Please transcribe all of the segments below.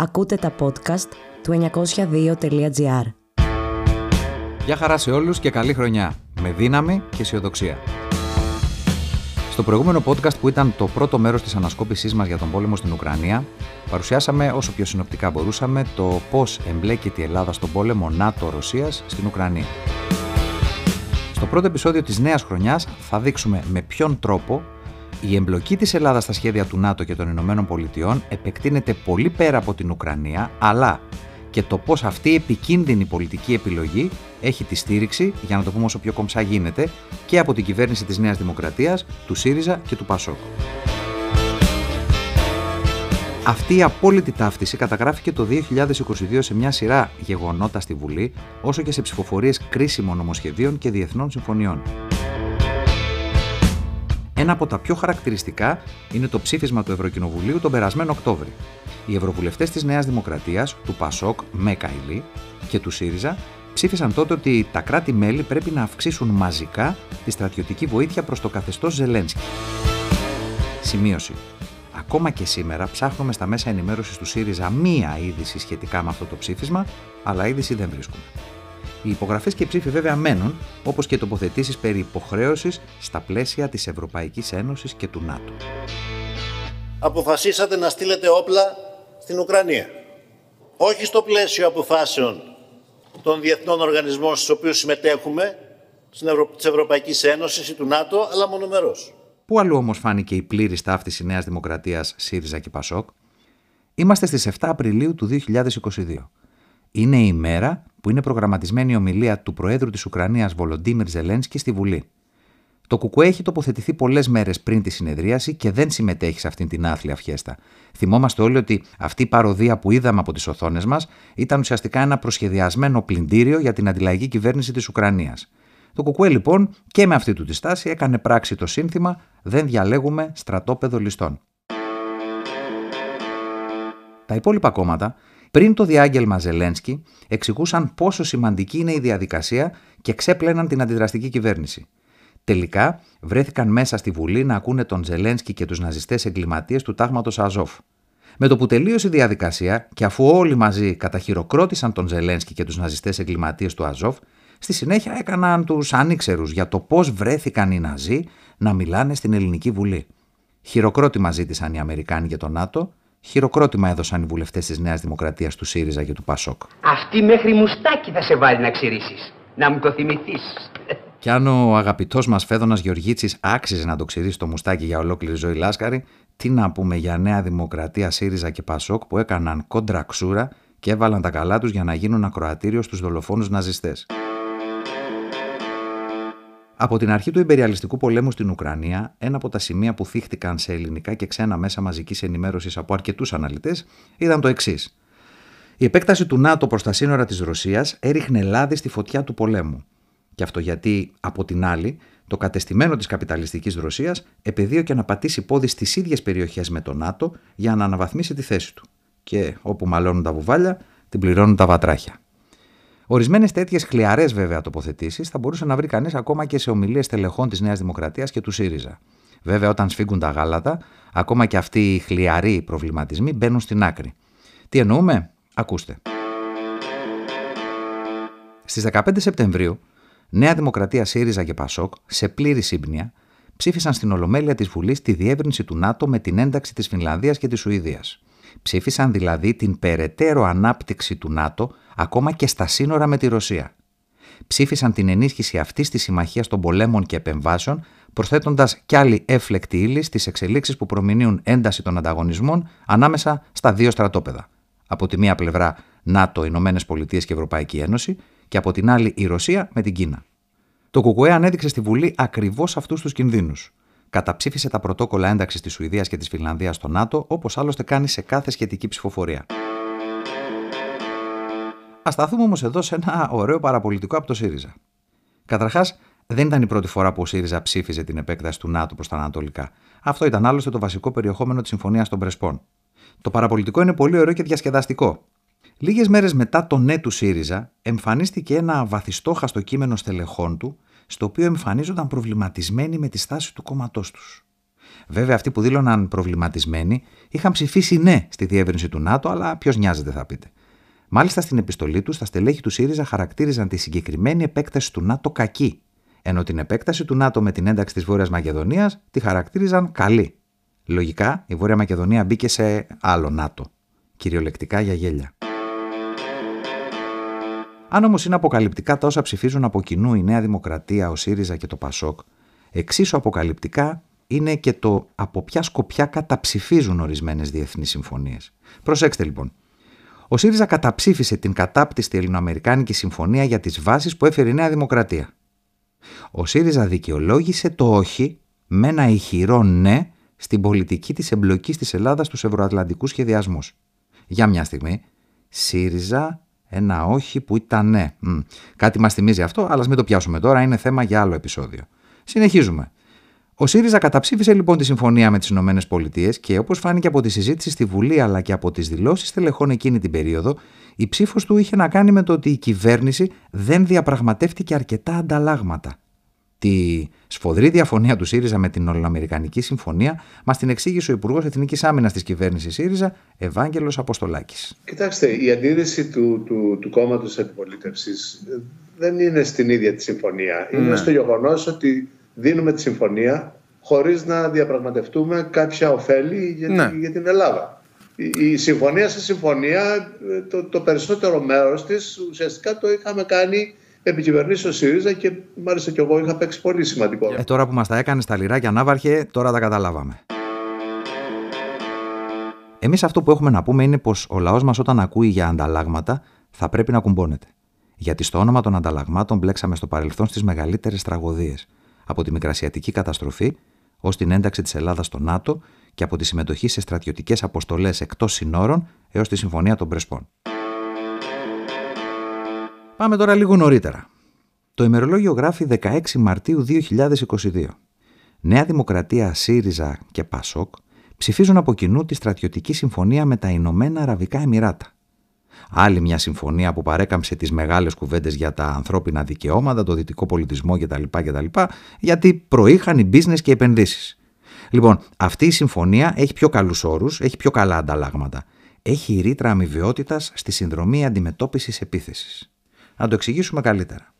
Ακούτε τα podcast του 902.gr. Γεια χαρά σε όλους και καλή χρονιά, με δύναμη και αισιοδοξία. Στο προηγούμενο podcast που ήταν το πρώτο μέρος της ανασκόπησής μας για τον πόλεμο στην Ουκρανία, παρουσιάσαμε όσο πιο συνοπτικά μπορούσαμε το πώς εμπλέκεται η Ελλάδα στον πόλεμο ΝΑΤΟ-Ρωσίας στην Ουκρανία. Στο πρώτο επεισόδιο της νέας χρονιάς θα δείξουμε με ποιον τρόπο η εμπλοκή της Ελλάδας στα σχέδια του ΝΑΤΟ και των Ηνωμένων Πολιτειών επεκτείνεται πολύ πέρα από την Ουκρανία, αλλά και το πώς αυτή η επικίνδυνη πολιτική επιλογή έχει τη στήριξη, για να το πούμε όσο πιο κομψά γίνεται, και από την κυβέρνηση της Νέας Δημοκρατίας, του ΣΥΡΙΖΑ και του ΠΑΣΟΚ. Αυτή η απόλυτη ταύτιση καταγράφηκε το 2022 σε μια σειρά γεγονότα στη Βουλή, όσο και σε ψηφοφορίες κρίσιμων νομοσχεδίων και διεθνών συμφωνιών. Ένα από τα πιο χαρακτηριστικά είναι το ψήφισμα του Ευρωκοινοβουλίου τον περασμένο Οκτώβρη. Οι ευρωβουλευτές της Νέας Δημοκρατίας, του ΠΑΣΟΚ με Καηλή και του ΣΥΡΙΖΑ ψήφισαν τότε ότι τα κράτη-μέλη πρέπει να αυξήσουν μαζικά τη στρατιωτική βοήθεια προς το καθεστώς Ζελένσκι. Σημείωση. Ακόμα και σήμερα ψάχνουμε στα μέσα ενημέρωσης του ΣΥΡΙΖΑ μία είδηση σχετικά με αυτό το ψήφισμα, αλλά είδηση δεν βρίσκουμε. Οι υπογραφές και οι ψήφοι βέβαια μένουν, όπως και τοποθετήσεις περί υποχρέωσης στα πλαίσια της Ευρωπαϊκής Ένωσης και του ΝΑΤΟ. Αποφασίσατε να στείλετε όπλα στην Ουκρανία. Όχι στο πλαίσιο αποφάσεων των διεθνών οργανισμών στους οποίους συμμετέχουμε, της Ευρωπαϊκής Ένωσης ή του ΝΑΤΟ, αλλά μονομερός. Πού αλλού όμως φάνηκε η πλήρη ταύτιση Νέας Δημοκρατίας, ΣΥΡΙΖΑ και ΠΑΣΟΚ; Είμαστε στις 7 Απριλίου του 2022. Είναι η μέρα που είναι προγραμματισμένη η ομιλία του Προέδρου της Ουκρανίας Βολοντίμιρ Ζελένσκι στη Βουλή. Το Κουκουέ έχει τοποθετηθεί πολλές μέρες πριν τη συνεδρίαση και δεν συμμετέχει σε αυτήν την άθλια φιέστα. Θυμόμαστε όλοι ότι αυτή η παροδία που είδαμε από τις οθόνες μας ήταν ουσιαστικά ένα προσχεδιασμένο πλυντήριο για την αντιλαϊκή κυβέρνηση της Ουκρανίας. Το Κουκουέ λοιπόν και με αυτή του τη στάση έκανε πράξη το σύνθημα Δεν διαλέγουμε στρατόπεδο ληστών. Τα υπόλοιπα κόμματα πριν το διάγγελμα Ζελένσκι, εξηγούσαν πόσο σημαντική είναι η διαδικασία και ξέπλαιναν την αντιδραστική κυβέρνηση. Τελικά, βρέθηκαν μέσα στη Βουλή να ακούνε τον Ζελένσκι και τους ναζιστές εγκληματίες του τάγματος Αζόφ. Με το που τελείωσε η διαδικασία και αφού όλοι μαζί καταχειροκρότησαν τον Ζελένσκι και τους ναζιστές εγκληματίες του Αζόφ, στη συνέχεια έκαναν τους ανήξερους για το πώς βρέθηκαν οι Ναζί να μιλάνε στην Ελληνική Βουλή. Χειροκρότημα ζήτησαν οι Αμερικάνοι για το ΝΑΤΟ Χειροκρότημα έδωσαν οι βουλευτές της Νέας Δημοκρατίας του ΣΥΡΙΖΑ και του ΠΑΣΟΚ. Αυτή μέχρι μουστάκι θα σε βάλει να ξηρίσει. Να μου το θυμηθείς. Κι αν ο αγαπητός μας Φέδωνας Γεωργίτσης άξιζε να το ξηρίσει το μουστάκι για ολόκληρη ζωή Λάσκαρη, τι να πούμε για Νέα Δημοκρατία, ΣΥΡΙΖΑ και ΠΑΣΟΚ που έκαναν κόντρα ξούρα και έβαλαν τα καλά τους για να γίνουν ακροατήριο στους δολοφόνους ναζιστές. Από την αρχή του υπεριαλιστικού πολέμου στην Ουκρανία, ένα από τα σημεία που θύχτηκαν σε ελληνικά και ξένα μέσα μαζικής ενημέρωσης από αρκετούς αναλυτές ήταν το εξής. Η επέκταση του ΝΑΤΟ προς τα σύνορα της Ρωσίας έριχνε λάδι στη φωτιά του πολέμου. Και αυτό γιατί, από την άλλη, το κατεστημένο της καπιταλιστικής Ρωσίας επεδίωκε να πατήσει πόδι στις ίδιες περιοχές με το ΝΑΤΟ για να αναβαθμίσει τη θέση του. Και όπου μαλώνουν τα βουβάλια, την πληρώνουν τα βατράχια. Ορισμένες τέτοιες χλιαρές βέβαια τοποθετήσεις θα μπορούσε να βρει κανείς ακόμα και σε ομιλίες τελεχών της Νέας Δημοκρατίας και του ΣΥΡΙΖΑ. Βέβαια, όταν σφίγγουν τα γάλατα, ακόμα και αυτοί οι χλιαροί προβληματισμοί μπαίνουν στην άκρη. Τι εννοούμε, ακούστε. Στις 15 Σεπτεμβρίου, Νέα Δημοκρατία ΣΥΡΙΖΑ και ΠΑΣΟΚ, σε πλήρη σύμπνοια, ψήφισαν στην Ολομέλεια της Βουλής τη διεύρυνση του ΝΑΤΟ με την ένταξη της Φινλανδίας και της Σουηδίας. Ψήφισαν δηλαδή την περαιτέρω ανάπτυξη του ΝΑΤΟ ακόμα και στα σύνορα με τη Ρωσία. Ψήφισαν την ενίσχυση αυτή τη συμμαχία των πολέμων και επεμβάσεων, προσθέτοντα κι άλλη έφλεκτη ύλη στις εξελίξεις που προμηνύουν ένταση των ανταγωνισμών ανάμεσα στα δύο στρατόπεδα. Από τη μία πλευρά ΝΑΤΟ, Ηνωμένες Πολιτείες και Ευρωπαϊκή Ένωση, και από την άλλη η Ρωσία με την Κίνα. Το ΚΚΕ ανέδειξε στη Βουλή ακριβώς αυτούς τους κινδύνους. Καταψήφισε τα πρωτόκολλα ένταξης της Σουηδίας και της Φιλανδίας στο ΝΑΤΟ, όπως άλλωστε κάνει σε κάθε σχετική ψηφοφορία. Α σταθούμε όμως εδώ σε ένα ωραίο παραπολιτικό από το ΣΥΡΙΖΑ. Καταρχάς, δεν ήταν η πρώτη φορά που ο ΣΥΡΙΖΑ ψήφιζε την επέκταση του ΝΑΤΟ προς τα Ανατολικά. Αυτό ήταν άλλωστε το βασικό περιεχόμενο της Συμφωνίας των Πρεσπών. Το παραπολιτικό είναι πολύ ωραίο και διασκεδαστικό. Λίγες μέρες μετά το ναι του ΣΥΡΙΖΑ, εμφανίστηκε ένα βαθιστόχαστο κείμενο στελεχών του, στο οποίο εμφανίζονταν προβληματισμένοι με τη στάση του κόμματός τους. Βέβαια, αυτοί που δήλωναν προβληματισμένοι είχαν ψηφίσει ναι στη διεύρυνση του ΝΑΤΟ, αλλά ποιος νοιάζεται, θα πείτε. Μάλιστα, στην επιστολή τους, τα στελέχη του ΣΥΡΙΖΑ χαρακτήριζαν τη συγκεκριμένη επέκταση του ΝΑΤΟ κακή, ενώ την επέκταση του ΝΑΤΟ με την ένταξη της Βόρειας Μακεδονίας τη χαρακτήριζαν καλή. Λογικά, η Βόρεια Μακεδονία μπήκε σε άλλο ΝΑΤΟ. Κυριολεκτικά για γέλια. Αν όμως είναι αποκαλυπτικά τα όσα ψηφίζουν από κοινού η Νέα Δημοκρατία, ο ΣΥΡΙΖΑ και το ΠΑΣΟΚ, εξίσου αποκαλυπτικά είναι και το από ποια σκοπιά καταψηφίζουν ορισμένες διεθνείς συμφωνίες. Προσέξτε λοιπόν. Ο ΣΥΡΙΖΑ καταψήφισε την κατάπτυστη Ελληνοαμερικάνικη Συμφωνία για τις βάσεις που έφερε η Νέα Δημοκρατία. Ο ΣΥΡΙΖΑ δικαιολόγησε το όχι με ένα ηχηρό ναι στην πολιτική της εμπλοκής της Ελλάδας στους ευρωατλαντικούς σχεδιασμούς. Για μια στιγμή, ΣΥΡΙΖΑ ένα όχι που ήταν ναι. Μ. Κάτι μας θυμίζει αυτό, αλλά μην το πιάσουμε τώρα, είναι θέμα για άλλο επεισόδιο. Συνεχίζουμε. Ο ΣΥΡΙΖΑ καταψήφισε λοιπόν τη συμφωνία με τις ΗΠΑ και όπως φάνηκε από τη συζήτηση στη Βουλή αλλά και από τις δηλώσεις τελεχών εκείνη την περίοδο, η ψήφος του είχε να κάνει με το ότι η κυβέρνηση δεν διαπραγματεύτηκε αρκετά ανταλλάγματα. Τη σφοδρή διαφωνία του ΣΥΡΙΖΑ με την Ολοαμερικανική Συμφωνία μας την εξήγησε ο Υπουργός Εθνικής Άμυνας της κυβέρνησης ΣΥΡΙΖΑ, Ευάγγελος Αποστολάκης. Κοιτάξτε, η αντίρρηση του, του, του κόμματος αντιπολίτευσης δεν είναι στην ίδια τη συμφωνία. Είναι ναι. στο γεγονός ότι δίνουμε τη συμφωνία χωρίς να διαπραγματευτούμε κάποια ωφέλη για, ναι. για την Ελλάδα. Η, η συμφωνία σε συμφωνία, το, το περισσότερο μέρος της ουσιαστικά το είχαμε κάνει επικυβερνήσει ο ΣΥΡΙΖΑ και μάλιστα και εγώ είχα παίξει πολύ σημαντικό. Ε, τώρα που μας τα έκανες στα λιράκια Ναύαρχε, τώρα τα καταλάβαμε. Εμείς αυτό που έχουμε να πούμε είναι πως ο λαός μας όταν ακούει για ανταλλάγματα θα πρέπει να κουμπώνεται. Γιατί στο όνομα των ανταλλαγμάτων μπλέξαμε στο παρελθόν στις μεγαλύτερες τραγωδίες. Από τη Μικρασιατική καταστροφή ως την ένταξη της Ελλάδας στο ΝΑΤΟ και από τη συμμετοχή σε στρατιωτικές αποστολές εκτός συνόρων έως τη Συμφωνία των Πρεσπών. Πάμε τώρα λίγο νωρίτερα. Το ημερολόγιο γράφει 16 Μαρτίου 2022. Νέα Δημοκρατία, ΣΥΡΙΖΑ και ΠΑΣΟΚ ψηφίζουν από κοινού τη στρατιωτική συμφωνία με τα Ηνωμένα Αραβικά Εμμυράτα. Άλλη μια συμφωνία που παρέκαμψε τις μεγάλες κουβέντες για τα ανθρώπινα δικαιώματα, το δυτικό πολιτισμό κτλ. κτλ γιατί προείχαν οι business και οι επενδύσεις. Λοιπόν, αυτή η συμφωνία έχει πιο καλούς όρους, έχει πιο καλά ανταλλάγματα. Έχει ρήτρα αμοιβαιότητας στη συνδρομή αντιμετώπισης επίθεσης. Να το εξηγήσουμε καλύτερα.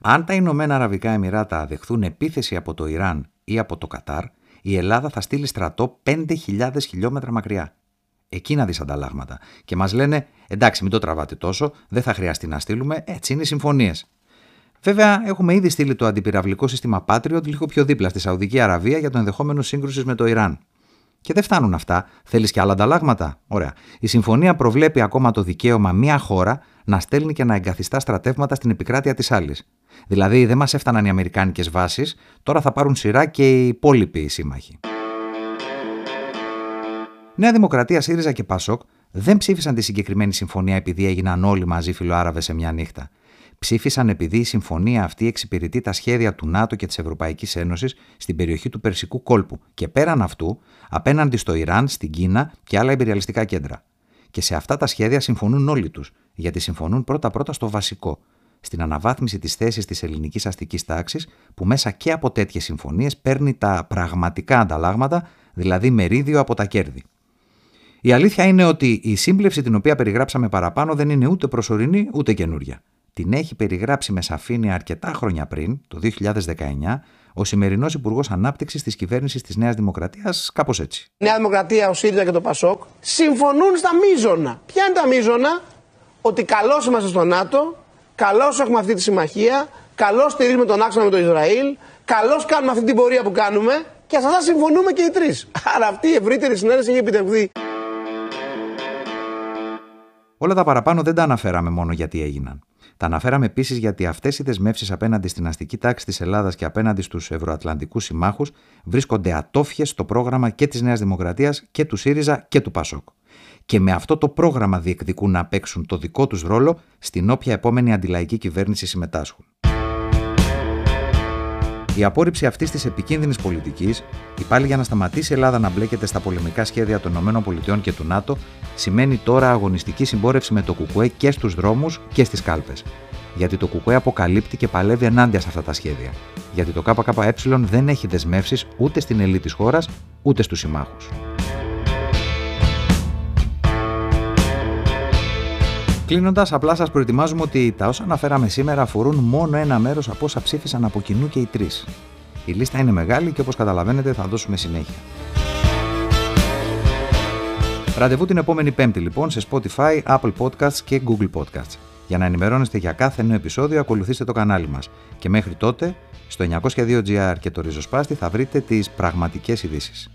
Αν τα Ηνωμένα Αραβικά Εμμυράτα δεχθούν επίθεση από το Ιράν ή από το Κατάρ, η Ελλάδα θα στείλει στρατό 5.000 χιλιόμετρα μακριά. Εκεί να δεις ανταλλάγματα. Και μας λένε, εντάξει, μην το τραβάτε τόσο, δεν θα χρειαστεί να στείλουμε, έτσι είναι οι συμφωνίες. Βέβαια, έχουμε ήδη στείλει το αντιπυραυλικό σύστημα Patriot λίγο πιο δίπλα στη Σαουδική Αραβία για το ενδεχόμενο σύγκρουση με το Ιράν. Και δεν φτάνουν αυτά. Θέλεις και άλλα ανταλλάγματα; Ωραία. Η συμφωνία προβλέπει ακόμα το δικαίωμα μία χώρα να στέλνει και να εγκαθιστά στρατεύματα στην επικράτεια της άλλης. Δηλαδή, δεν μας έφταναν οι Αμερικάνικες βάσεις, τώρα θα πάρουν σειρά και οι υπόλοιποι σύμμαχοι. Νέα Δημοκρατία, ΣΥΡΙΖΑ και ΠΑΣΟΚ δεν ψήφισαν τη συγκεκριμένη συμφωνία επειδή έγιναν όλοι μαζί φιλοάραβες σε μια νύχτα. Ψήφισαν επειδή η συμφωνία αυτή εξυπηρετεί τα σχέδια του ΝΑΤΟ και της Ευρωπαϊκής Ένωσης στην περιοχή του Περσικού κόλπου και πέραν αυτού απέναντι στο Ιράν, στην Κίνα και άλλα εμπειριαλιστικά κέντρα. Και σε αυτά τα σχέδια συμφωνούν όλοι τους, γιατί συμφωνούν πρώτα-πρώτα στο βασικό, στην αναβάθμιση της θέσης της ελληνικής αστικής τάξης, που μέσα και από τέτοιες συμφωνίες παίρνει τα πραγματικά ανταλλάγματα, δηλαδή μερίδιο από τα κέρδη. Η αλήθεια είναι ότι η σύμπλευση την οποία περιγράψαμε παραπάνω δεν είναι ούτε προσωρινή ούτε καινούρια. Την έχει περιγράψει με σαφήνεια αρκετά χρόνια πριν, το 2019, ο σημερινός Υπουργός Ανάπτυξης της κυβέρνησης της Νέας Δημοκρατίας, κάπως έτσι. Η Νέα Δημοκρατία, ο ΣΥΡΙΖΑ και το ΠΑΣΟΚ συμφωνούν στα μείζωνα. Ποια είναι τα μείζωνα, ότι καλώς είμαστε στο ΝΑΤΟ, καλώς έχουμε αυτή τη συμμαχία, καλώς στηρίζουμε τον άξονα με το Ισραήλ, καλώς κάνουμε αυτή την πορεία που κάνουμε και σε αυτά συμφωνούμε και οι τρεις. Άρα αυτή η ευρύτερη συνένεση έχει επιτευχθεί. Όλα τα παραπάνω δεν τα αναφέραμε μόνο γιατί έγιναν. Τα αναφέραμε επίσης γιατί αυτές οι δεσμεύσεις απέναντι στην αστική τάξη της Ελλάδας και απέναντι στους ευρωατλαντικούς συμμάχους βρίσκονται ατόφιες στο πρόγραμμα και της Νέας Δημοκρατίας και του ΣΥΡΙΖΑ και του ΠΑΣΟΚ. Και με αυτό το πρόγραμμα διεκδικούν να παίξουν το δικό τους ρόλο στην όποια επόμενη αντιλαϊκή κυβέρνηση συμμετάσχουν. Η απόρριψη αυτής της επικίνδυνης πολιτικής, η πάλι για να σταματήσει η Ελλάδα να μπλέκεται στα πολεμικά σχέδια των ΗΠΑ και του ΝΑΤΟ, σημαίνει τώρα αγωνιστική συμπόρευση με το ΚΚΕ και στους δρόμους και στις κάλπες. Γιατί το ΚΚΕ αποκαλύπτει και παλεύει ενάντια σε αυτά τα σχέδια. Γιατί το ΚΚΕ δεν έχει δεσμεύσεις ούτε στην ελίτ της χώρας ούτε στους συμμάχους. Κλείνοντας, απλά σας προετοιμάζουμε ότι τα όσα αναφέραμε σήμερα αφορούν μόνο ένα μέρος από όσα ψήφισαν από κοινού και οι τρεις. Η λίστα είναι μεγάλη και όπως καταλαβαίνετε θα δώσουμε συνέχεια. Ραντεβού την επόμενη Πέμπτη λοιπόν σε Spotify, Apple Podcasts και Google Podcasts. Για να ενημερώνεστε για κάθε νέο επεισόδιο, ακολουθήστε το κανάλι μας. Και μέχρι τότε, στο 902GR και το Ριζοσπάστη θα βρείτε τις πραγματικές ειδήσεις.